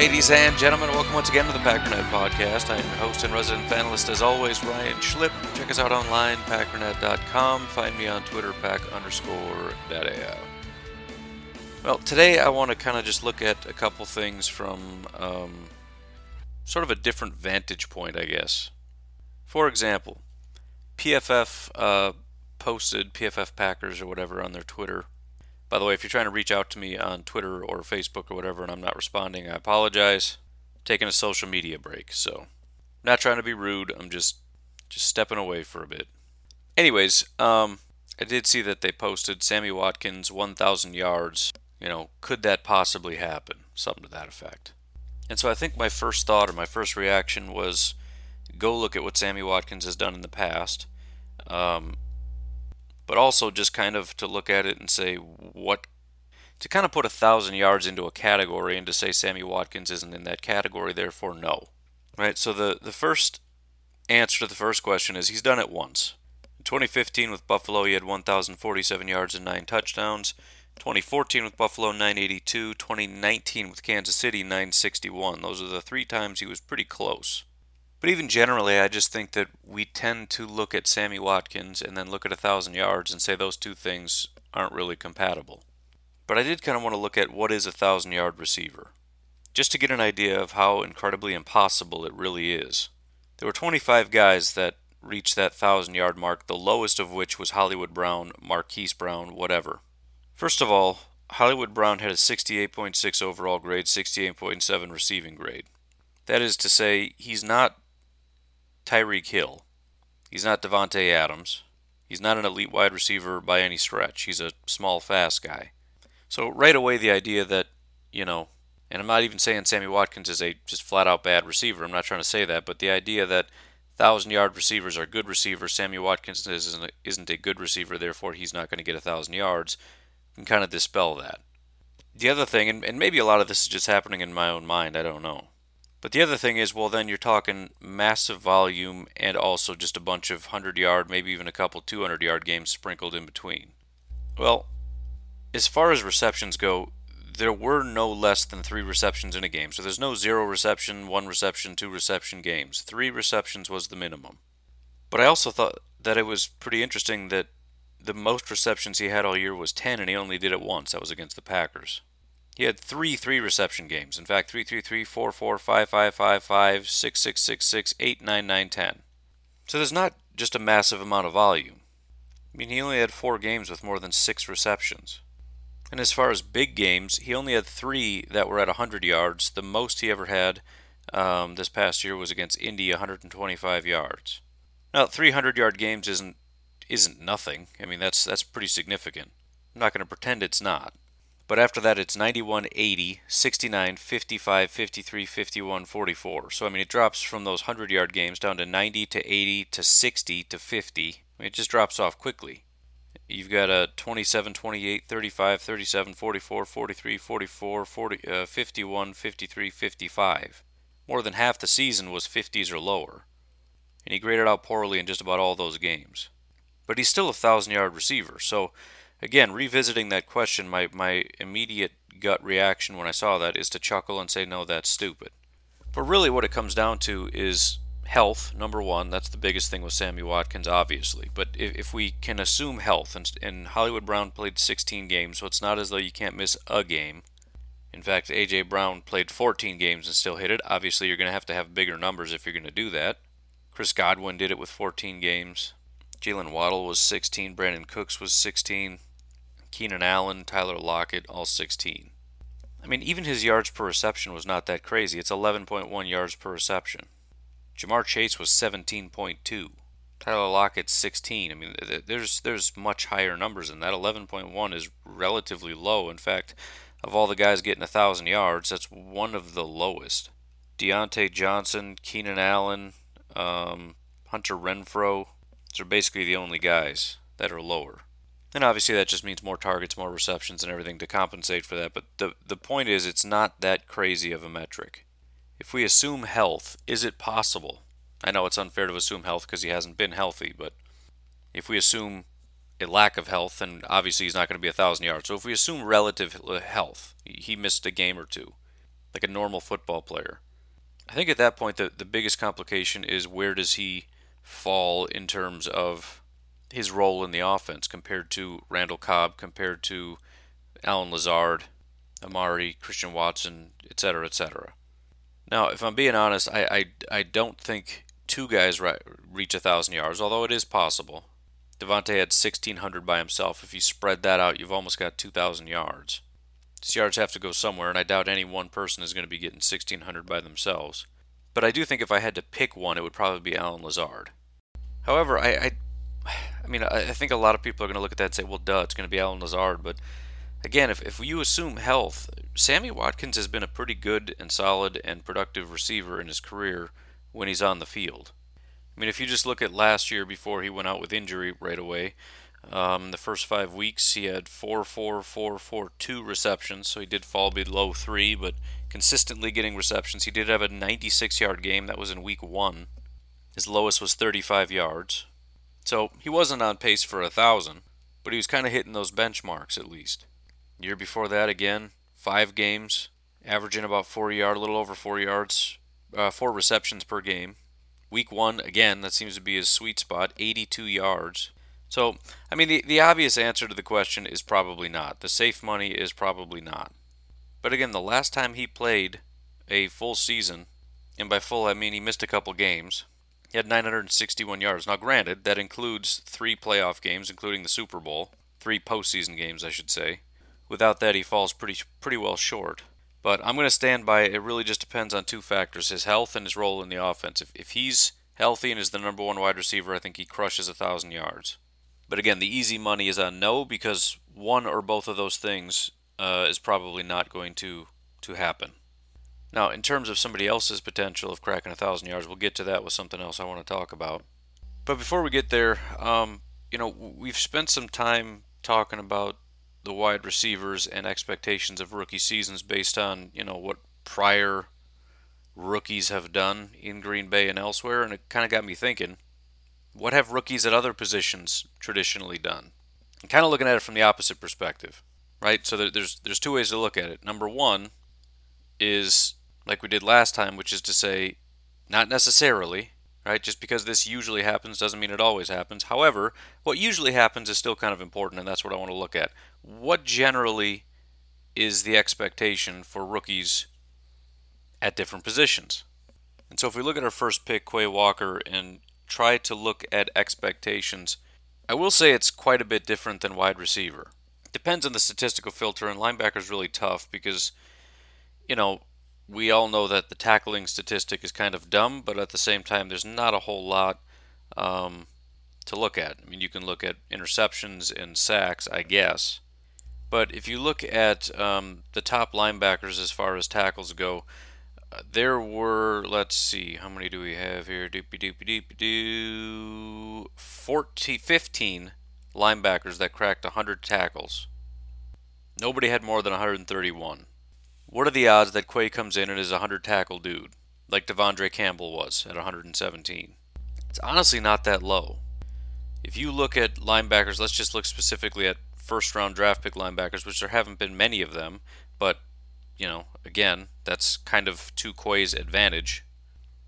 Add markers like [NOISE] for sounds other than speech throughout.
Ladies and gentlemen, welcome once again to the Packernet Podcast. I am your host and resident panelist, as always, Ryan Schlip. Check us out online, packernet.com. Find me on Twitter, pack underscore data. Well, today I want to kind of just look at a couple things from um, sort of a different vantage point, I guess. For example, PFF uh, posted, PFF Packers or whatever, on their Twitter by the way, if you're trying to reach out to me on Twitter or Facebook or whatever and I'm not responding, I apologize. I'm taking a social media break, so I'm not trying to be rude. I'm just just stepping away for a bit. Anyways, um, I did see that they posted Sammy Watkins 1,000 yards. You know, could that possibly happen? Something to that effect. And so I think my first thought or my first reaction was go look at what Sammy Watkins has done in the past. Um, but also just kind of to look at it and say what to kind of put a thousand yards into a category and to say Sammy Watkins isn't in that category, therefore no. Right? So the, the first answer to the first question is he's done it once. In 2015 with Buffalo, he had 1,047 yards and nine touchdowns. 2014 with Buffalo, 982. 2019 with Kansas City, 961. Those are the three times he was pretty close. But even generally, I just think that we tend to look at Sammy Watkins and then look at a thousand yards and say those two things aren't really compatible. But I did kind of want to look at what is a thousand yard receiver, just to get an idea of how incredibly impossible it really is. There were 25 guys that reached that thousand yard mark, the lowest of which was Hollywood Brown, Marquise Brown, whatever. First of all, Hollywood Brown had a 68.6 overall grade, 68.7 receiving grade. That is to say, he's not Tyreek Hill. He's not Davante Adams. He's not an elite wide receiver by any stretch. He's a small, fast guy. So right away, the idea that you know, and I'm not even saying Sammy Watkins is a just flat out bad receiver. I'm not trying to say that, but the idea that thousand yard receivers are good receivers, Sammy Watkins isn't a, isn't a good receiver, therefore he's not going to get a thousand yards, can kind of dispel that. The other thing, and, and maybe a lot of this is just happening in my own mind, I don't know. But the other thing is, well, then you're talking massive volume and also just a bunch of 100 yard, maybe even a couple 200 yard games sprinkled in between. Well, as far as receptions go, there were no less than three receptions in a game. So there's no zero reception, one reception, two reception games. Three receptions was the minimum. But I also thought that it was pretty interesting that the most receptions he had all year was 10, and he only did it once. That was against the Packers. He had three three reception games. In fact, 3 3 3, 4 4, 5 5 5 5, 6 6 6 6, 8 9 9 10. So there's not just a massive amount of volume. I mean, he only had four games with more than six receptions. And as far as big games, he only had three that were at 100 yards. The most he ever had um, this past year was against Indy, 125 yards. Now, 300 yard games isn't isn't nothing. I mean, that's that's pretty significant. I'm not going to pretend it's not. But after that, it's 91, 80, 69, 55, 53, 51, 44. So, I mean, it drops from those 100 yard games down to 90 to 80 to 60 to 50. I mean, it just drops off quickly. You've got a 27, 28, 35, 37, 44, 43, 44, 40, uh, 51, 53, 55. More than half the season was 50s or lower. And he graded out poorly in just about all those games. But he's still a 1,000 yard receiver. So, again, revisiting that question, my, my immediate gut reaction when I saw that is to chuckle and say, no, that's stupid. But really, what it comes down to is health, number one. That's the biggest thing with Sammy Watkins, obviously. But if, if we can assume health, and, and Hollywood Brown played 16 games, so it's not as though you can't miss a game. In fact, A.J. Brown played 14 games and still hit it. Obviously, you're going to have to have bigger numbers if you're going to do that. Chris Godwin did it with 14 games. Jaylen Waddle was 16. Brandin Cooks was 16. Keenan Allen, Tyler Lockett, all 16. I mean, even his yards per reception was not that crazy. It's 11.1 yards per reception. Ja'Marr Chase was 17.2. Tyler Lockett's 16. I mean, there's there's much higher numbers than that. 11.1 is relatively low. In fact, of all the guys getting a thousand yards, that's one of the lowest. Diontae Johnson, Keenan Allen, um, Hunter Renfrow, those are basically the only guys that are lower. And obviously that just means more targets, more receptions, and everything to compensate for that. But the the point is, it's not that crazy of a metric. If we assume health, is it possible? I know it's unfair to assume health because he hasn't been healthy, but if we assume a lack of health, then obviously he's not going to be a thousand yards. So if we assume relative health, he missed a game or two, like a normal football player. I think at that point the the biggest complication is where does he fall in terms of his role in the offense compared to Randall Cobb, compared to Allen Lazard, Amari, Christian Watson, etc., etc. Now, if I'm being honest, I, I, I don't think two guys reach a thousand yards, although it is possible. Davante had 1,600 by himself. If you spread that out, you've almost got 2,000 yards. These yards have to go somewhere, and I doubt any one person is going to be getting 1,600 by themselves. But I do think if I had to pick one, it would probably be Allen Lazard. However, I, I, I mean, I think a lot of people are going to look at that and say, well, duh, it's going to be Allen Lazard. But again, if, if you assume health, Sammy Watkins has been a pretty good and solid and productive receiver in his career when he's on the field. I mean, if you just look at last year before he went out with injury right away, um, the first five weeks he had four, four, four, four, two receptions, so he did fall below three, but consistently getting receptions. He did have a 96 yard game that was in week one. His lowest was 35 yards. So he wasn't on pace for a thousand, but he was kind of hitting those benchmarks at least. Year before that, again, five games, averaging about four yard, a little over four yards, uh, four receptions per game. Week one, again, that seems to be his sweet spot, 82 yards. So, I mean, the, the obvious answer to the question is probably not. The safe money is probably not. But again, the last time he played a full season, and by full I mean he missed a couple games, he had 961 yards. Now, granted, that includes three playoff games, including the Super Bowl, three postseason games, I should say. Without that, he falls pretty pretty well short. But I'm going to stand by it. It really just depends on two factors: his health and his role in the offense. If if he's healthy and is the number one wide receiver, I think he crushes a thousand yards. But again, the easy money is on no because one or both of those things uh, is probably not going to to happen. Now, in terms of somebody else's potential of cracking a thousand yards, we'll get to that with something else I want to talk about. But before we get there, um, you know, we've spent some time talking about the wide receivers and expectations of rookie seasons based on you know what prior rookies have done in Green Bay and elsewhere, and it kind of got me thinking, what have rookies at other positions traditionally done? I'm kind of looking at it from the opposite perspective, right? So there's there's two ways to look at it. Number one is like we did last time, which is to say, not necessarily, right? Just because this usually happens doesn't mean it always happens. However, what usually happens is still kind of important, and that's what I want to look at. What generally is the expectation for rookies at different positions? And so if we look at our first pick, Quay Walker, and try to look at expectations, I will say it's quite a bit different than wide receiver. Depends on the statistical filter, and linebacker is really tough because, you know, we all know that the tackling statistic is kind of dumb, but at the same time, there's not a whole lot um, to look at. I mean, you can look at interceptions and sacks, I guess. But if you look at um, the top linebackers as far as tackles go, there were, let's see, how many do we have here? Doopy doopy doopy doo. 14, 15 linebackers that cracked 100 tackles. Nobody had more than 131. What are the odds that Quay comes in and is a 100 tackle dude, like De'Vondre Campbell was at 117? It's honestly not that low. If you look at linebackers, let's just look specifically at first round draft pick linebackers, which there haven't been many of them, but, you know, again, that's kind of to Quay's advantage.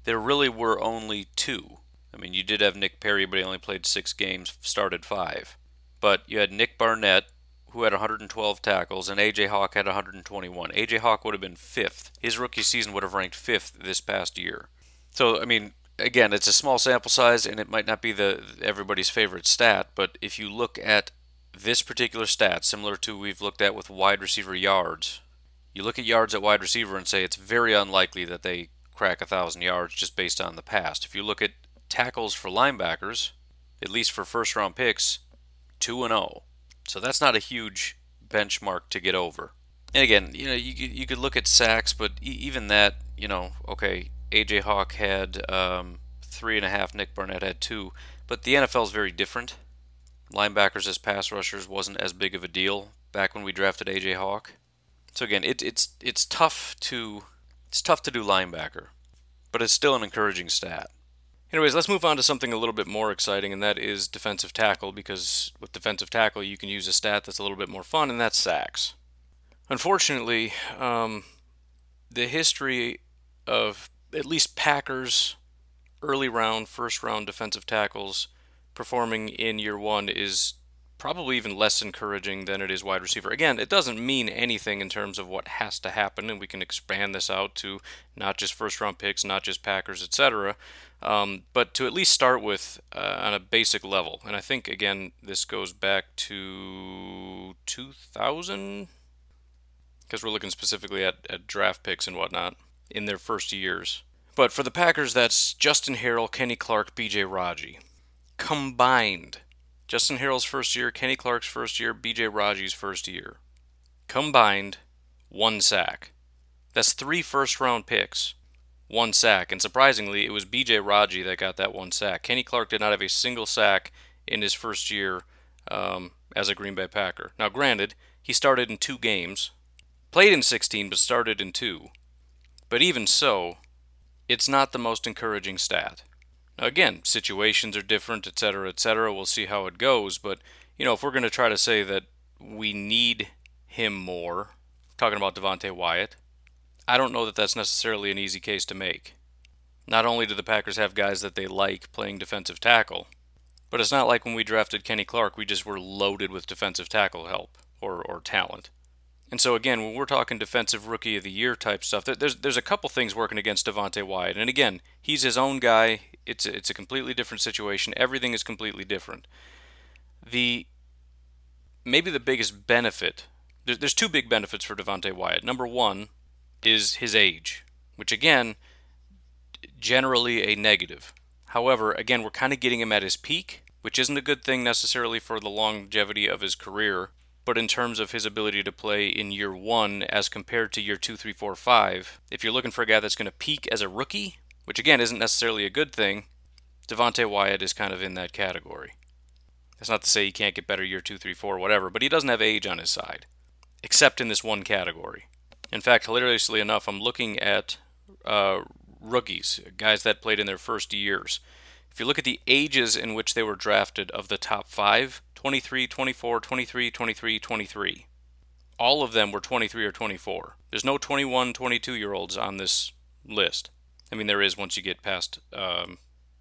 There really were only two. I mean, you did have Nick Perry, but he only played six games, started five. But you had Nick Barnett, who had 112 tackles, and A.J. Hawk had 121. A.J. Hawk would have been fifth. His rookie season would have ranked fifth this past year. So, I mean, again, it's a small sample size, and it might not be the everybody's favorite stat, but if you look at this particular stat, similar to we've looked at with wide receiver yards, you look at yards at wide receiver and say it's very unlikely that they crack a thousand yards just based on the past. If you look at tackles for linebackers, at least for first round picks, 2 and 0. So that's not a huge benchmark to get over. And again, you know, you, you could look at sacks, but even that, you know, okay, AJ Hawk had um, three and a half, Nick Barnett had two, but the NFL is very different. Linebackers as pass rushers wasn't as big of a deal back when we drafted AJ Hawk. So again, it, it's it's tough to it's tough to do linebacker, but it's still an encouraging stat. Anyways, let's move on to something a little bit more exciting, and that is defensive tackle, because with defensive tackle, you can use a stat that's a little bit more fun, and that's sacks. Unfortunately, um, the history of at least Packers early round, first round defensive tackles performing in year one is probably even less encouraging than it is wide receiver. Again, it doesn't mean anything in terms of what has to happen, and we can expand this out to not just first round picks, not just Packers, etc. Um, but to at least start with uh, on a basic level, and I think again this goes back to 2000, because we're looking specifically at, at draft picks and whatnot in their first years. But for the Packers, that's Justin Harrell, Kenny Clark, B.J. Raji combined Justin Harrell's first year, Kenny Clark's first year, BJ Raji's first year. Combined, one sack. That's three first round picks, one sack. And surprisingly, it was BJ Raji that got that one sack. Kenny Clark did not have a single sack in his first year um, as a Green Bay Packer. Now, granted, he started in two games, played in 16, but started in two. But even so, it's not the most encouraging stat. Again, situations are different, etc., etc. We'll see how it goes, but you know, if we're going to try to say that we need him more, talking about Devonte Wyatt, I don't know that that's necessarily an easy case to make. Not only do the Packers have guys that they like playing defensive tackle, but it's not like when we drafted Kenny Clark, we just were loaded with defensive tackle help or, or talent. And so again, when we're talking defensive rookie of the year type stuff, there's there's a couple things working against Devonte Wyatt. And again, he's his own guy. It's a, it's a completely different situation. Everything is completely different. The maybe the biggest benefit there's, there's two big benefits for Devonte Wyatt. Number one is his age, which again generally a negative. However, again, we're kind of getting him at his peak, which isn't a good thing necessarily for the longevity of his career but in terms of his ability to play in year one as compared to year two, three, four, five, if you're looking for a guy that's going to peak as a rookie, which again isn't necessarily a good thing, Devonte Wyatt is kind of in that category. That's not to say he can't get better year two, three, four, whatever, but he doesn't have age on his side, except in this one category. In fact, hilariously enough, I'm looking at uh, rookies, guys that played in their first years. If you look at the ages in which they were drafted of the top five, 23, 24, 23, 23, 23. All of them were 23 or 24. There's no 21, 22 year olds on this list. I mean, there is once you get past um,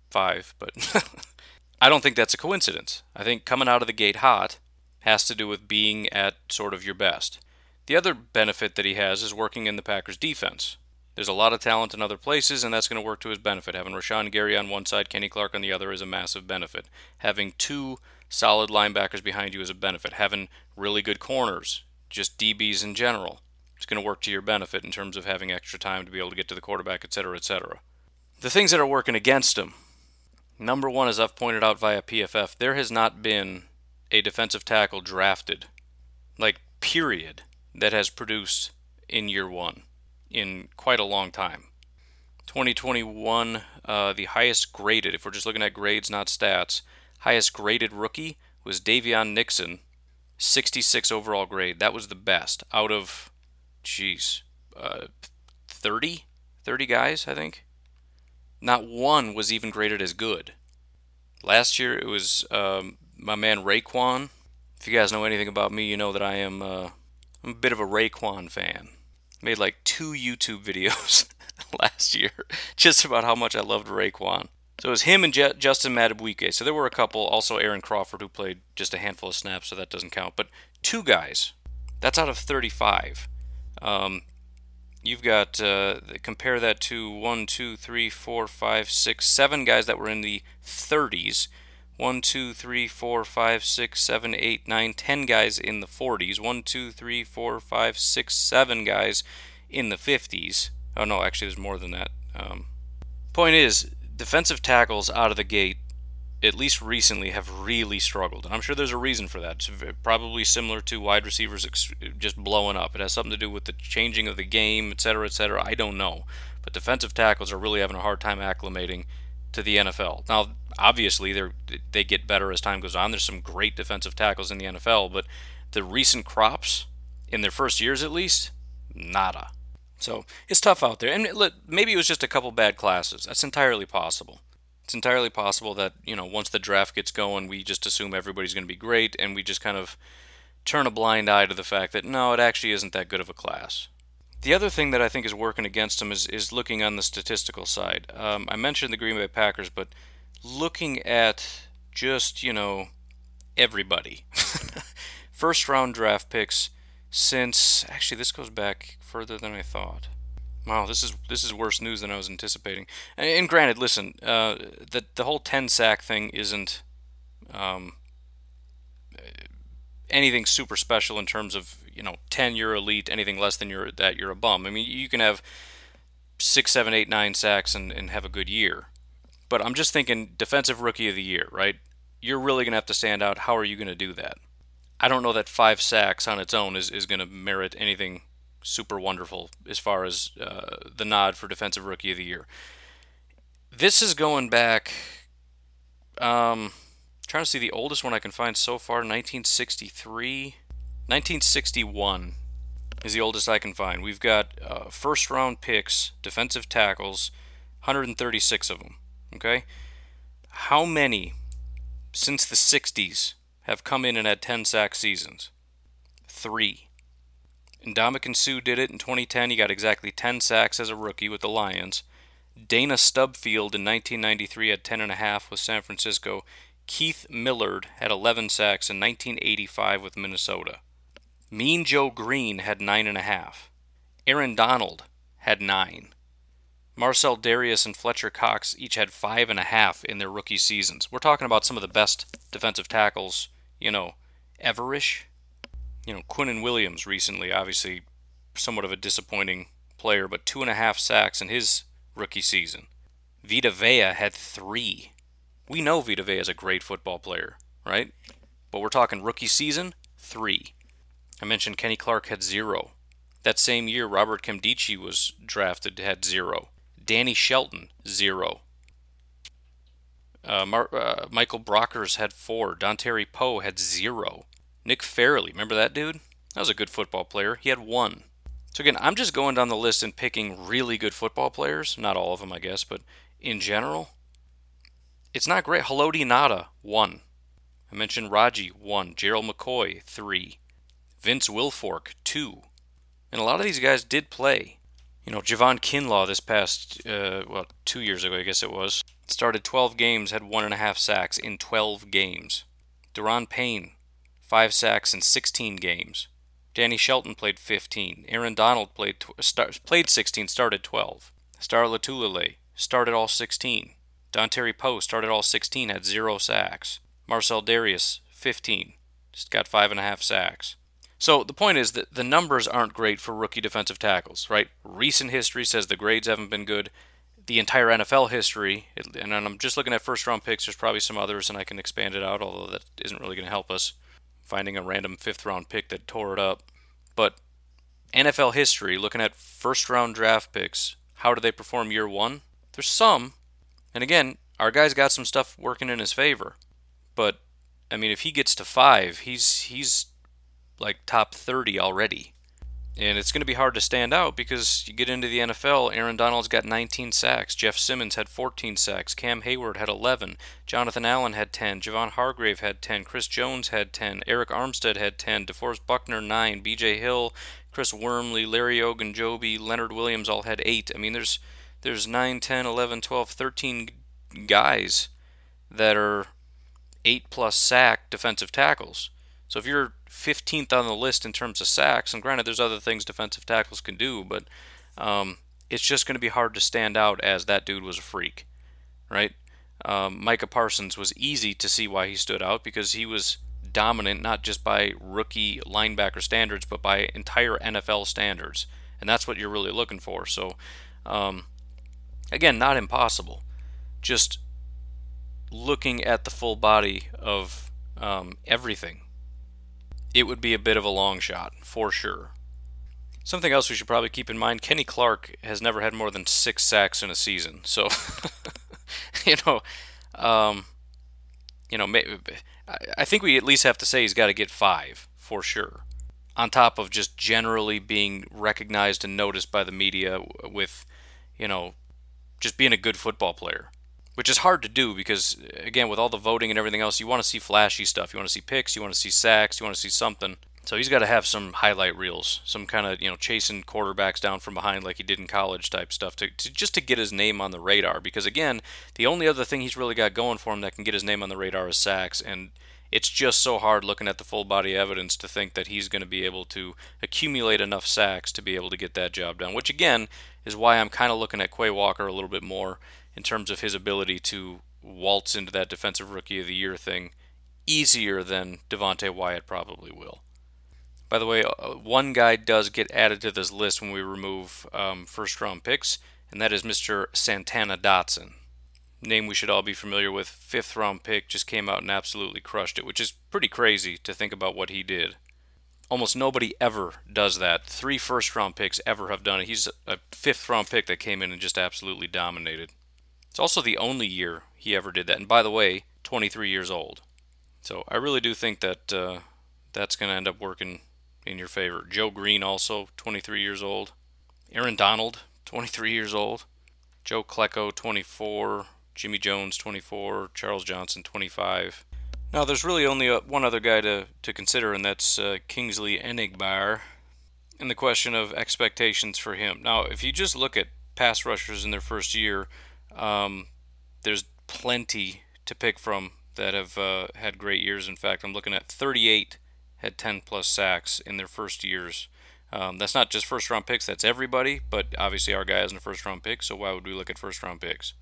five, but [LAUGHS] I don't think that's a coincidence. I think coming out of the gate hot has to do with being at sort of your best. The other benefit that he has is working in the Packers defense. There's a lot of talent in other places, and that's going to work to his benefit. Having Rashan Gary on one side, Kenny Clark on the other is a massive benefit. Having two solid linebackers behind you is a benefit. Having really good corners, just DBs in general, it's going to work to your benefit in terms of having extra time to be able to get to the quarterback, etc., etc. The things that are working against him. Number one, as I've pointed out via PFF, there has not been a defensive tackle drafted, like, period, that has produced in year one in quite a long time. 2021, uh, the highest graded, if we're just looking at grades, not stats, highest graded rookie was Daviyon Nixon, 66 overall grade. That was the best out of, jeez, uh, 30? 30 guys, I think. Not one was even graded as good. Last year it was um, my man Raekwon. If you guys know anything about me, you know that I am uh, I'm a bit of a Raekwon fan made like two YouTube [LAUGHS] videos last year [LAUGHS] just about how much I loved Raekwon. So it was him and J- Justin Madubuike. So there were a couple, also Aaron Crawford, who played just a handful of snaps, so that doesn't count. But two guys. That's out of 35. Um, you've got, uh, compare that to one, two, three, four, five, six, seven guys that were in the 30s. One, two, three, four, five, six, seven, eight, nine, ten guys in the 40s. One, two, three, four, five, six, seven guys in the 50s. Oh no, actually, there's more than that. Um, point is, defensive tackles out of the gate, at least recently, have really struggled, and I'm sure there's a reason for that. It's probably similar to wide receivers ex- just blowing up. It has something to do with the changing of the game, etc., etc. I don't know, but defensive tackles are really having a hard time acclimating to the NFL. Now, obviously, they they get better as time goes on. There's some great defensive tackles in the NFL, but the recent crops in their first years, at least, nada. So it's tough out there, and maybe it was just a couple bad classes. That's entirely possible. It's entirely possible that you know once the draft gets going, we just assume everybody's going to be great, and we just kind of turn a blind eye to the fact that no, it actually isn't that good of a class. The other thing that I think is working against him is, is looking on the statistical side. Um, I mentioned the Green Bay Packers, but looking at just, you know, everybody. [LAUGHS] First round draft picks since actually this goes back further than I thought. Wow, this is this is worse news than I was anticipating. And, and granted, listen, uh, the the whole ten sack thing isn't um, anything super special in terms of you know, 10 you're elite, anything less than you're, that you're a bum. I mean, you can have six, seven, eight, nine sacks and, and have a good year. But I'm just thinking defensive rookie of the year, right? You're really to have to stand out. How are you to do that? I don't know that five sacks on its own is, is to merit anything super wonderful as far as uh, the nod for defensive rookie of the year. This is going back. Um, trying to see the oldest one I can find so far, 1963. 1961 is the oldest I can find. We've got uh, first round picks, defensive tackles, 136 of them. Okay? How many since the 60s have come in and had 10 sack seasons? Three. Ndamukong Suh did it in 2010. He got exactly 10 sacks as a rookie with the Lions. Dana Stubblefield in 1993 had 10.5 with San Francisco. Keith Millard had 11 sacks in 1985 with Minnesota. Mean Joe Greene had nine and a half. Aaron Donald had nine. Marcell Dareus and Fletcher Cox each had five and a half in their rookie seasons. We're talking about some of the best defensive tackles, you know, everish. You know, Quinnen Williams recently, obviously somewhat of a disappointing player, but two and a half sacks in his rookie season. Vita Vea had three. We know Vita Vea is a great football player, right? But we're talking rookie season, three. I mentioned Kenny Clark had zero. That same year, Robert Nkemdiche was drafted, had zero. Danny Shelton, zero. Uh, Mar- uh, Michael Brockers had four. Dontari Poe had zero. Nick Fairley, remember that dude? That was a good football player. He had one. So again, I'm just going down the list and picking really good football players. Not all of them, I guess, but in general, it's not great. Haloti Ngata, one. I mentioned Raji, one. Gerald McCoy, three. Vince Wilfork, two. And a lot of these guys did play. You know, Javon Kinlaw this past, uh, well, two years ago, I guess it was, started 12 games, had one and a half sacks in 12 games. Da'Ron Payne, five sacks in 16 games. Danny Shelton played 15. Aaron Donald played tw- played 16, started 12. Star Lotulelei started all 16. Dontari Poe started all 16, had zero sacks. Marcell Dareus 15, just got five and a half sacks. So the point is that the numbers aren't great for rookie defensive tackles, right? Recent history says the grades haven't been good. The entire NFL history, and I'm just looking at first round picks, there's probably some others, and I can expand it out, although that isn't really going to help us. Finding a random fifth round pick that tore it up. But NFL history, looking at first round draft picks, how do they perform year one? There's some. And again, our guy's got some stuff working in his favor. But I mean, if he gets to five, he's he's like top 30 already. And it's going to be hard to stand out because you get into the NFL, Aaron Donald's got 19 sacks, Jeff Simmons had 14 sacks, Cam Heyward had 11, Jonathan Allen had 10, Javon Hargrave had 10, Chris Jones had 10, Arik Armstead had 10, DeForest Buckner 9, BJ Hill, Chris Wormley, Larry Ogunjobi, Leonard Williams all had 8. I mean, there's there's 9, 10, 11, 12, 13 guys that are 8 plus sack defensive tackles. So if you're 15th on the list in terms of sacks, and granted, there's other things defensive tackles can do, but um, it's just going to be hard to stand out as that dude was a freak, right? Um, Micah Parsons was easy to see why he stood out because he was dominant not just by rookie linebacker standards, but by entire NFL standards. And that's what you're really looking for. So, um, again, not impossible. Just looking at the full body of um, everything, it would be a bit of a long shot, for sure. Something else we should probably keep in mind Kenny Clark has never had more than six sacks in a season. So, [LAUGHS] you know, um, you know, I think we at least have to say he's got to get five for sure. On top of just generally being recognized and noticed by the media with, you know, just being a good football player, which is hard to do because, again, with all the voting and everything else, you want to see flashy stuff. You want to see picks, you want to see sacks, you want to see something. So he's got to have some highlight reels, some kind of you know chasing quarterbacks down from behind like he did in college type stuff to, to, just to get his name on the radar. Because again, the only other thing he's really got going for him that can get his name on the radar is sacks, and it's just so hard looking at the full body evidence to think that he's going to be able to accumulate enough sacks to be able to get that job done. Which again is why I'm kind of looking at Quay Walker a little bit more in terms of his ability to waltz into that defensive rookie of the year thing easier than Devonte Wyatt probably will. By the way, uh, one guy does get added to this list when we remove um, first round picks, and that is Mr. Santana Dotson. Name we should all be familiar with. Fifth round pick just came out and absolutely crushed it, which is pretty crazy to think about what he did. Almost nobody ever does that. Three first round picks ever have done it. He's a fifth round pick that came in and just absolutely dominated. It's also the only year he ever did that. And by the way, 23 years old. So I really do think that uh, that's going to end up working in your favor. Joe Greene, also 23 years old. Aaron Donald, 23 years old. Joe Klecko, 24. Jimmy Jones, 24. Charles Johnson, 25. Now, there's really only a, one other guy to, to consider, and that's uh, Kingsley Enagbare, and the question of expectations for him. Now, if you just look at pass rushers in their first year, um, there's plenty to pick from that have uh, had great years. In fact, I'm looking at 38 had 10 plus sacks in their first years. Um, that's not just first round picks, that's everybody, but obviously our guy isn't a first round pick, so why would we look at first round picks?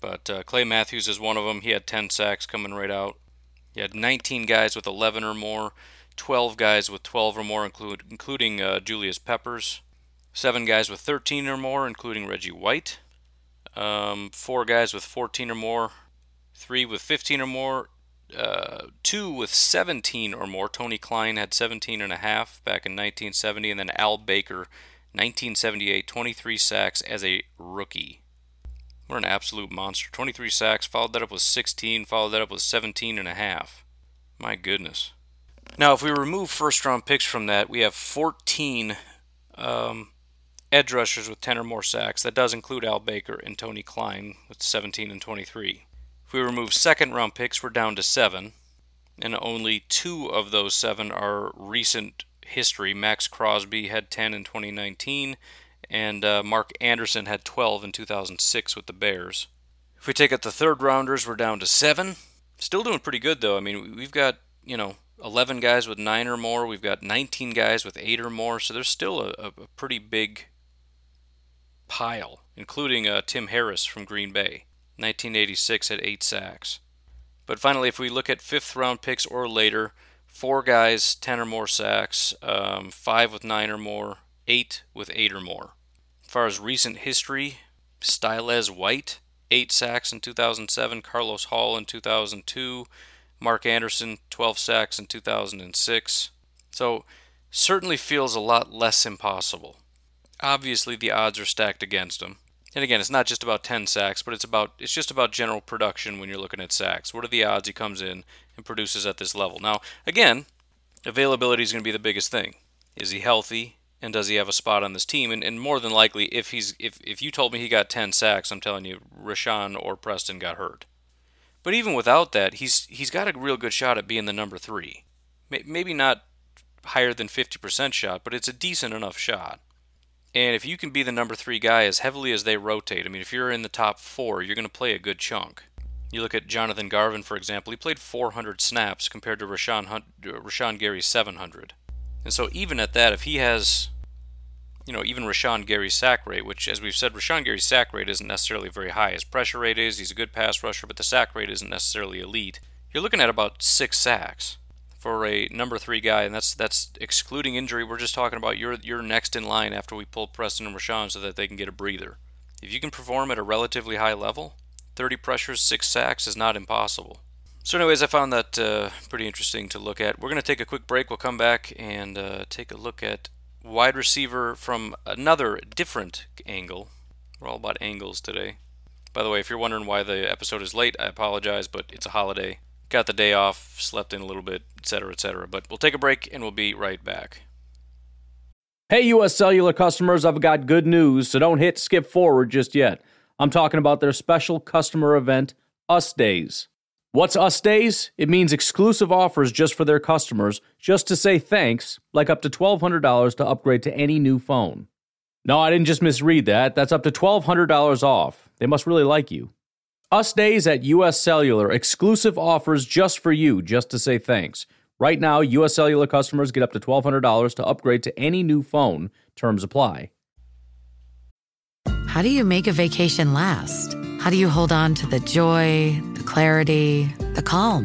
But uh, Clay Matthews is one of them. He had 10 sacks coming right out. He had 19 guys with 11 or more, 12 guys with 12 or more, include, including uh, Julius Peppers, 7 guys with 13 or more, including Reggie White, um, 4 guys with 14 or more, 3 with 15 or more, uh, two with 17 or more. Tony Klein had 17 and a half back in 1970, and then Al Baker, 1978, 23 sacks as a rookie. What an absolute monster. 23 sacks, followed that up with 16, followed that up with 17 and a half. My goodness. Now, if we remove first round picks from that, we have 14 um, edge rushers with 10 or more sacks. That does include Al Baker and Tony Klein with 17 and 23 If we remove second round picks, we're down to seven. And only two of those seven are recent history. Maxx Crosby had 10 in 2019, and uh, Mark Anderson had 12 in 2006 with the Bears. If we take out the third rounders, we're down to seven. Still doing pretty good, though. I mean, we've got, you know, 11 guys with nine or more. We've got 19 guys with eight or more. So there's still a, a pretty big pile, including uh, Tim Harris from Green Bay. 1986 had eight sacks. But finally, if we look at fifth round picks or later, four guys, 10 or more sacks, um, five with nine or more, eight with eight or more. As far as recent history, Stylez White, eight sacks in 2007, Carlos Hall in 2002, Mark Anderson, 12 sacks in 2006. So, certainly feels a lot less impossible. Obviously, the odds are stacked against him. And again, it's not just about 10 sacks, but it's about it's just about general production when you're looking at sacks. What are the odds he comes in and produces at this level? Now, again, availability is going to be the biggest thing. Is he healthy? And does he have a spot on this team? And, and more than likely, if he's if, if you told me he got 10 sacks, I'm telling you, Rashan or Preston got hurt. But even without that, he's he's got a real good shot at being the number three. Maybe not higher than 50% shot, but it's a decent enough shot. And if you can be the number three guy as heavily as they rotate, I mean, if you're in the top four, you're going to play a good chunk. You look at Jonathan Garvin, for example, he played 400 snaps compared to Rashan, Hunt, uh, Rashan Gary's 700. And so, even at that, if he has you know, even Rashan Gary's sack rate, which, as we've said, Rashan Gary's sack rate isn't necessarily very high. His pressure rate is, he's a good pass rusher, but the sack rate isn't necessarily elite. You're looking at about six sacks for a number three guy, and that's that's excluding injury. We're just talking about you're you're next in line after we pull Preston and Rashan so that they can get a breather. If you can perform at a relatively high level, 30 pressures, six sacks is not impossible. So, anyways, I found that uh, pretty interesting to look at. We're going to take a quick break. We'll come back and uh, take a look at wide receiver from another different angle. We're all about angles today. By the way, if you're wondering why the episode is late, I apologize, but it's a holiday. Got the day off, slept in a little bit, etc., etc. But we'll take a break and we'll be right back. Hey, US Cellular customers, I've got good news, so don't hit skip forward just yet. I'm talking about their special customer event, Us Days. What's Us Days? It means exclusive offers just for their customers, just to say thanks, like up to $1,200 to upgrade to any new phone. No, I didn't just misread that. That's up to $1,200 off. They must really like you. Us Days at US Cellular, exclusive offers just for you, just to say thanks. Right now, US Cellular customers get up to $1,200 to upgrade to any new phone. Terms apply. How do you make a vacation last? How do you hold on to the joy, the clarity, the calm?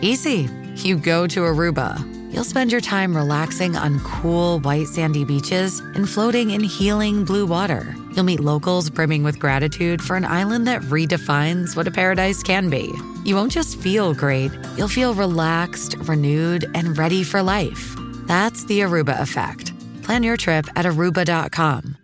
Easy. You go to Aruba. You'll spend your time relaxing on cool, white, sandy beaches and floating in healing blue water. You'll meet locals brimming with gratitude for an island that redefines what a paradise can be. You won't just feel great, you'll feel relaxed, renewed, and ready for life. That's the Aruba effect. Plan your trip at aruba.com.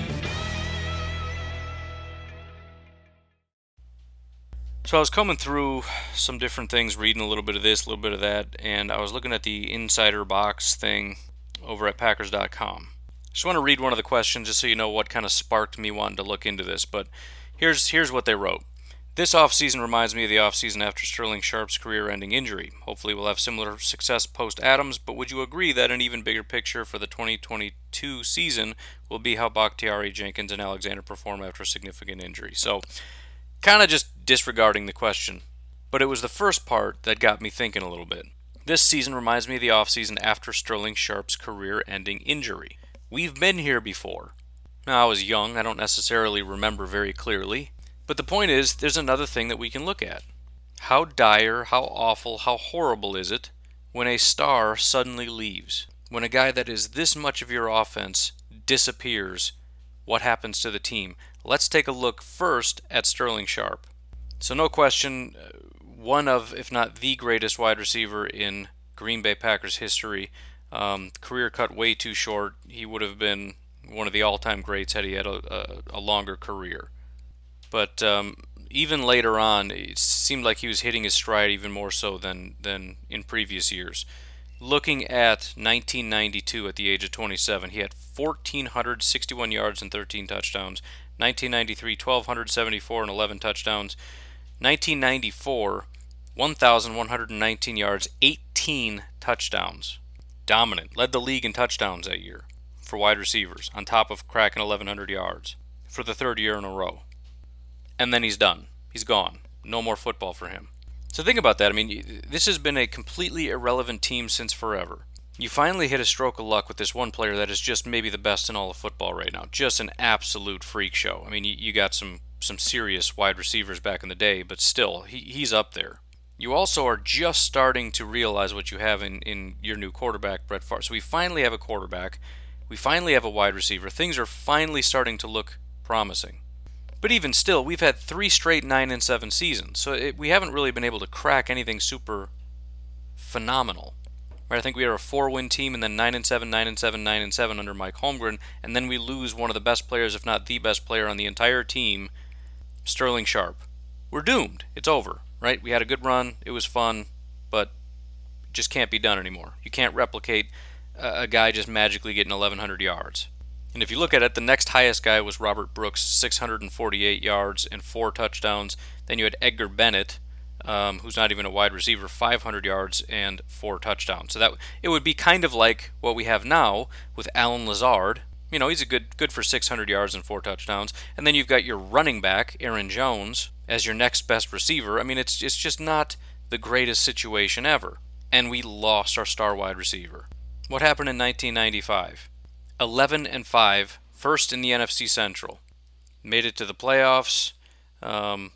So I was coming through some different things, reading a little bit of this, a little bit of that, and I was looking at the insider box thing over at Packers.com. Just want to read one of the questions just so you know what kind of sparked me wanting to look into this. But here's here's what they wrote. This offseason reminds me of the offseason after Sterling Sharpe's career ending injury. Hopefully, we'll have similar success post Adams, but would you agree that an even bigger picture for the 2022 season will be how Bakhtiari, Jenkins, and Alexander perform after a significant injury? So, kind of just disregarding the question. But it was the first part that got me thinking a little bit. This season reminds me of the offseason after Sterling Sharpe's career ending injury. We've been here before. Now, I was young, I don't necessarily remember very clearly, but the point is, there's another thing that we can look at. How dire, how awful, how horrible is it when a star suddenly leaves? When a guy that is this much of your offense disappears, what happens to the team? Let's take a look first at Sterling Sharpe. So, no question, uh, one of, if not the greatest wide receiver in Green Bay Packers history. Um, career cut way too short. He would have been one of the all time greats had he had a, a, a longer career. But um, even later on, it seemed like he was hitting his stride even more so than, than in previous years. Looking at 1992 at the age of 27, he had 1,461 yards and 13 touchdowns. 1993, 1,274 and 11 touchdowns. 1994, 1,119 yards, 18 touchdowns. Dominant. Led the league in touchdowns that year for wide receivers, on top of cracking 1,100 yards for the third year in a row. And then he's done. He's gone. No more football for him. So think about that. I mean, this has been a completely irrelevant team since forever. You finally hit a stroke of luck with this one player that is just maybe the best in all of football right now. Just an absolute freak show. I mean, you, got some some serious wide receivers back in the day, but still, he, he's up there. You also are just starting to realize what you have in, in your new quarterback, Brett Favre. So we finally have a quarterback We finally have a wide receiver. Things are finally starting to look promising. But even still, we've had three straight 9 and 7 seasons, so it, we haven't really been able to crack anything super phenomenal. Right, I think we are a four-win team, and then nine and seven, nine and seven, nine and seven under Mike Holmgren, and then we lose one of the best players, if not the best player on the entire team, Sterling Sharpe. We're doomed. It's over. Right? We had a good run. It was fun, but it just can't be done anymore. You can't replicate a, a guy just magically getting 1,100 yards. And if you look at it, the next highest guy was Robert Brooks, 648 yards and four touchdowns. Then you had Edgar Bennett, um, who's not even a wide receiver, 500 yards and four touchdowns. So that it would be kind of like what we have now with Allen Lazard. You know, he's a good good for 600 yards and four touchdowns. And then you've got your running back, Aaron Jones, as your next best receiver. I mean, it's it's just not the greatest situation ever. And we lost our star wide receiver. What happened in 1995? 11 and 5, first in the NFC Central. Made it to the playoffs. Um,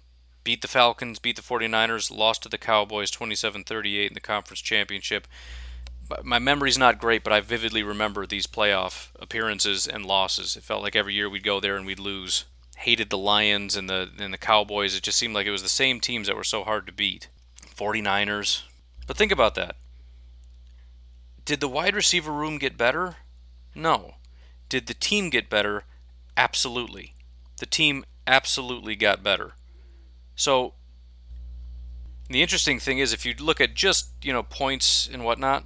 beat the Falcons, beat the 49ers, lost to the Cowboys 27-38 in the conference championship. My memory's not great, but I vividly remember these playoff appearances and losses. It felt like every year we'd go there and we'd lose. Hated the Lions and the and the Cowboys. It just seemed like it was the same teams that were so hard to beat. 49ers. But think about that. Did the wide receiver room get better? No. Did the team get better? Absolutely. The team absolutely got better. So the interesting thing is, if you look at just you know points and whatnot,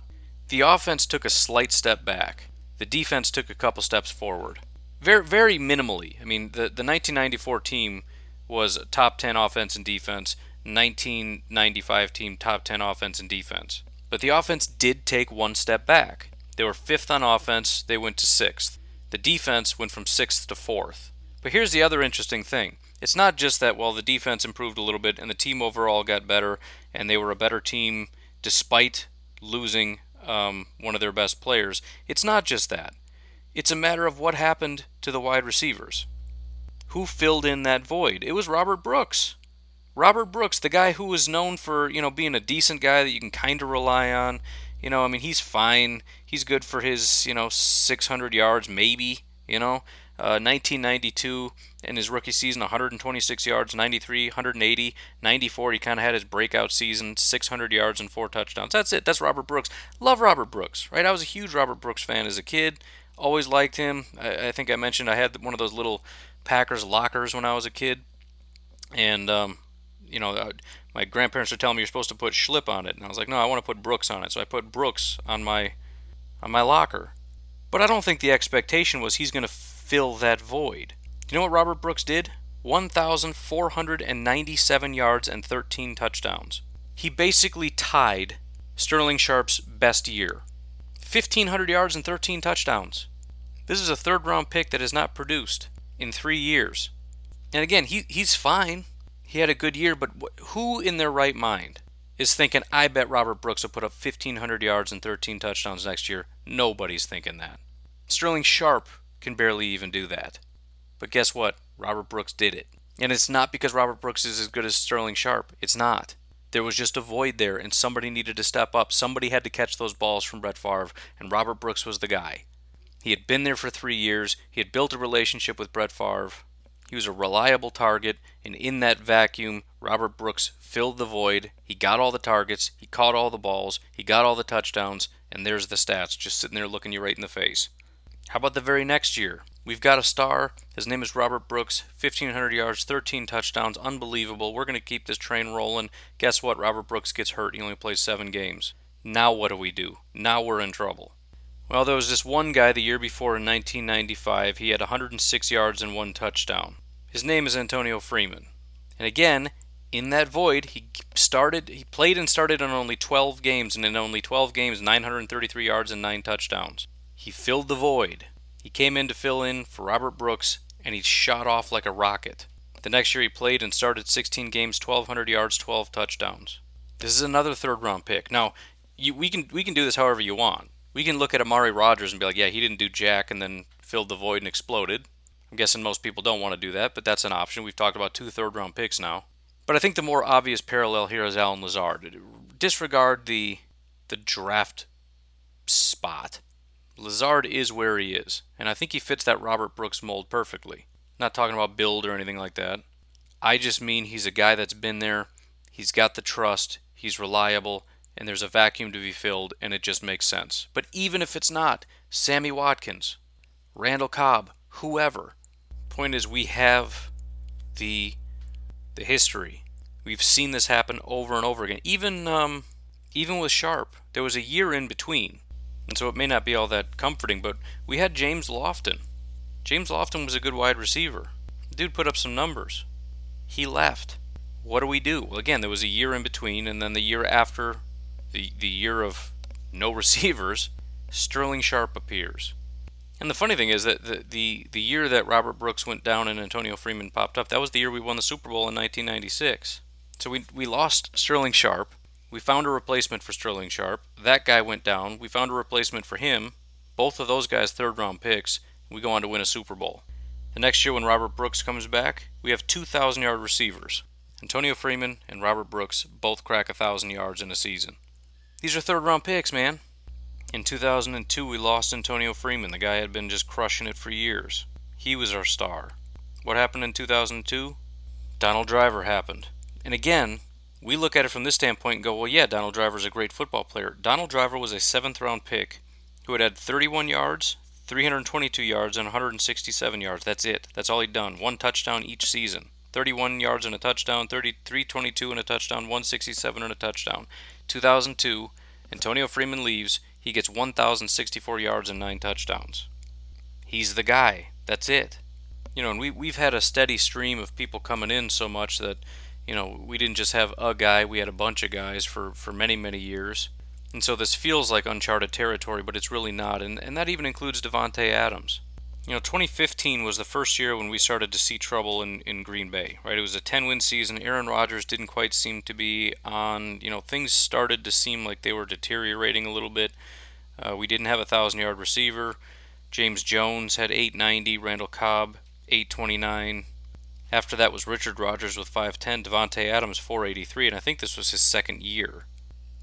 the offense took a slight step back. The defense took a couple steps forward, very very minimally. I mean, the the 1994 team was top 10 offense and defense. 1995 team top 10 offense and defense. But the offense did take one step back. They were fifth on offense. They went to sixth. The defense went from sixth to fourth. But here's the other interesting thing it's not just that, well, the defense improved a little bit and the team overall got better and they were a better team despite losing um, one of their best players. It's not just that. It's a matter of what happened to the wide receivers. Who filled in that void? It was Robert Brooks. Robert Brooks, the guy who was known for, you know, being a decent guy that you can kind of rely on. You know, I mean, he's fine. He's good for his, you know, 600 yards, maybe, you know. 1992 uh, in his rookie season 126 yards 93 180 94 he kind of had his breakout season 600 yards and four touchdowns. That's it. That's robert brooks. Love robert brooks right? I was a huge robert brooks fan as a kid. Always liked him. I, I think i mentioned i had one of those little packers lockers when i was a kid. And um, you know uh, my grandparents would tell me you're supposed to put Schlip on it. And i was like no i want to put brooks on it. So i put brooks on my on my locker. But i don't think the expectation was he's going to fill that void. You know what Robert Brooks did? 1,497 yards and 13 touchdowns. He basically tied Sterling Sharpe's best year 1,500 yards and 13 touchdowns. This is a third round pick that has not produced in three years. And again, he, he's fine. He had a good year, but who in their right mind is thinking, I bet Robert Brooks will put up 1,500 yards and 13 touchdowns next year? Nobody's thinking that. Sterling Sharpe can barely even do that. But guess what? Robert Brooks did it. And it's not because Robert Brooks is as good as Sterling Sharpe. It's not. There was just a void there, and somebody needed to step up. Somebody had to catch those balls from Brett Favre, and Robert Brooks was the guy. He had been there for three years. He had built a relationship with Brett Favre. He was a reliable target, and in that vacuum, Robert Brooks filled the void. He got all the targets, he caught all the balls, he got all the touchdowns, and there's the stats just sitting there looking you right in the face. How about the very next year? We've got a star. His name is Robert Brooks. 1,500 yards, 13 touchdowns. Unbelievable. We're going to keep this train rolling. Guess what? Robert Brooks gets hurt. He only plays seven games. Now what do we do? Now we're in trouble. Well, there was this one guy the year before in 1995. He had 106 yards and one touchdown. His name is Antonio Freeman. And again, in that void, he started, he played and started in only 12 games, and in only 12 games, 933 yards and nine touchdowns. He filled the void. He came in to fill in for Robert Brooks, and he shot off like a rocket. The next year he played and started 16 games, 1,200 yards, 12 touchdowns. This is another third round pick. Now, you, we can we can do this however you want. We can look at Amari Rodgers and be like, yeah, he didn't do jack and then filled the void and exploded. I'm guessing most people don't want to do that, but that's an option. We've talked about two third round picks now. But I think the more obvious parallel here is Allen Lazard. Disregard the the draft spot Lazard is where he is, and I think he fits that Robert Brooks mold perfectly. Not talking about build or anything like that. I just mean he's a guy that's been there, he's got the trust, he's reliable, and there's a vacuum to be filled, and it just makes sense. But even if it's not, Sammy Watkins, Randall Cobb, whoever. Point is, we have the the history. We've seen this happen over and over again. Even um, even with Sharpe, there was a year in between, and so it may not be all that comforting. But we had James Lofton. James Lofton was a good wide receiver. Dude put up some numbers. He left. What do we do? Well, again, there was a year in between, and then the year after, the the year of no [LAUGHS] receivers, Sterling Sharpe appears. And the funny thing is that the, the, the year that Robert Brooks went down and Antonio Freeman popped up, that was the year we won the Super Bowl in 1996. So we, we lost Sterling Sharpe. We found a replacement for Sterling Sharpe. That guy went down. We found a replacement for him. Both of those guys third round picks. We go on to win a Super Bowl. The next year when Robert Brooks comes back, we have 2,000 yard receivers. Antonio Freeman and Robert Brooks both crack 1,000 yards in a season. These are third round picks, man. In 2002, we lost Antonio Freeman. The guy had been just crushing it for years. He was our star. What happened in 2002? Donald Driver happened. And again, we look at it from this standpoint and go, well, yeah, Donald Driver's a great football player. Donald Driver was a seventh round pick who had had 31 yards, 322 yards, and 167 yards. That's it. That's all he'd done. One touchdown each season. 31 yards and a touchdown, 33 22 and a touchdown, 167 and a touchdown. 2002, Antonio Freeman leaves. He gets 1,064 yards and nine touchdowns. He's the guy. That's it. You know, and we, we've had a steady stream of people coming in so much that, you know, we didn't just have a guy, we had a bunch of guys for, for many, many years. And so this feels like uncharted territory, but it's really not. And, and that even includes Davante Adams. You know, 2015 was the first year when we started to see trouble in, in Green Bay, right? It was a 10 win season. Aaron Rodgers didn't quite seem to be on, you know, things started to seem like they were deteriorating a little bit. Uh, we didn't have a 1,000 yard receiver. James Jones had 890, Randall Cobb 829. After that was Richard Rodgers with 510, Davante Adams 483, and I think this was his second year.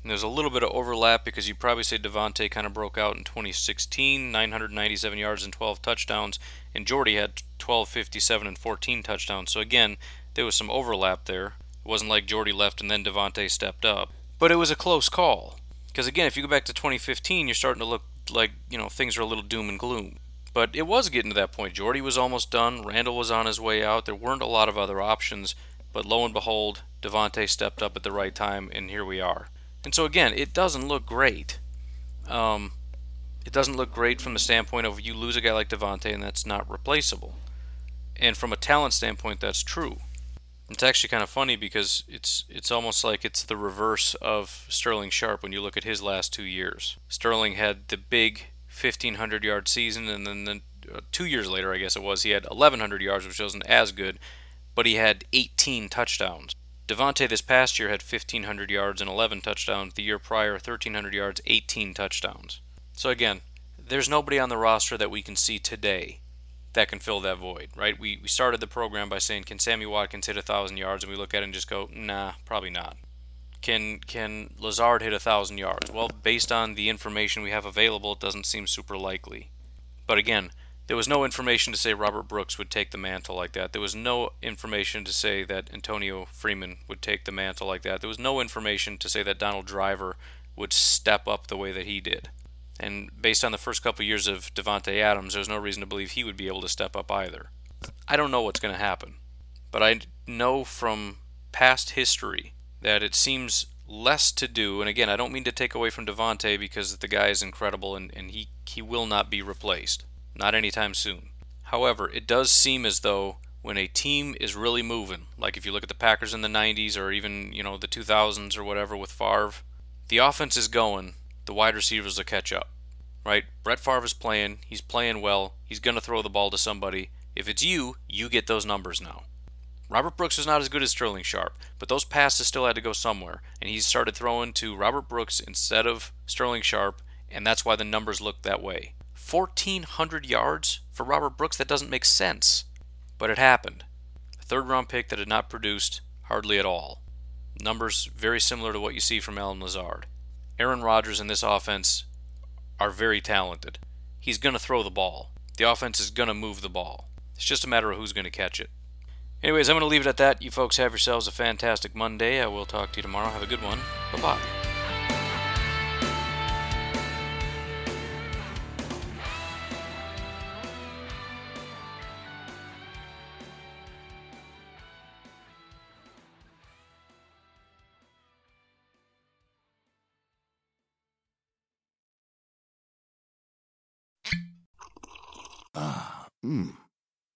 And there's a little bit of overlap because you probably say Davante kind of broke out in 2016, 997 yards and 12 touchdowns, and Jordy had 1257 and 14 touchdowns. So again, there was some overlap there. It wasn't like Jordy left and then Davante stepped up, but it was a close call. Because again, if you go back to 2015, you're starting to look like you know things are a little doom and gloom. But it was getting to that point. Jordy was almost done. Randall was on his way out. There weren't a lot of other options. But lo and behold, Davante stepped up at the right time, and here we are. And so again, it doesn't look great. Um, it doesn't look great from the standpoint of you lose a guy like Davante and that's not replaceable. And from a talent standpoint, that's true. It's actually kind of funny because it's it's almost like it's the reverse of Sterling Sharpe when you look at his last two years. Sterling had the big 1500 yard season, and then the, uh, two years later, I guess it was, he had 1100 yards, which wasn't as good, but he had 18 touchdowns. Davante this past year had 1,500 yards and 11 touchdowns. The year prior, 1,300 yards, 18 touchdowns. So again, there's nobody on the roster that we can see today that can fill that void, right? We, we started the program by saying, can Sammy Watkins hit 1,000 yards? And we look at it and just go, nah, probably not. Can can Lazard hit a 1,000 yards? Well, based on the information we have available, it doesn't seem super likely. But again, there was no information to say Robert Brooks would take the mantle like that. There was no information to say that Antonio Freeman would take the mantle like that. There was no information to say that Donald Driver would step up the way that he did. And based on the first couple of years of Davante Adams, there's no reason to believe he would be able to step up either. I don't know what's going to happen, but I know from past history that it seems less to do. And again, I don't mean to take away from Davante because the guy is incredible and, and he, he will not be replaced. Not anytime soon. However, it does seem as though when a team is really moving, like if you look at the Packers in the 90s or even, you know, the 2000s or whatever with Favre, the offense is going, the wide receivers will catch up. Right? Brett Favre is playing, he's playing well, he's going to throw the ball to somebody. If it's you, you get those numbers now. Robert Brooks was not as good as Sterling Sharpe, but those passes still had to go somewhere, and he started throwing to Robert Brooks instead of Sterling Sharpe, and that's why the numbers look that way. 1,400 yards for Robert Brooks, that doesn't make sense. But it happened. A third round pick that had not produced hardly at all. Numbers very similar to what you see from Allen Lazard. Aaron Rodgers and this offense are very talented. he's going to throw the ball. The offense is going to move the ball. It's just a matter of who's going to catch it. Anyways, I'm going to leave it at that. You folks have yourselves a fantastic Monday. I will talk to you tomorrow. Have a good one. Bye bye. Ah, mmm.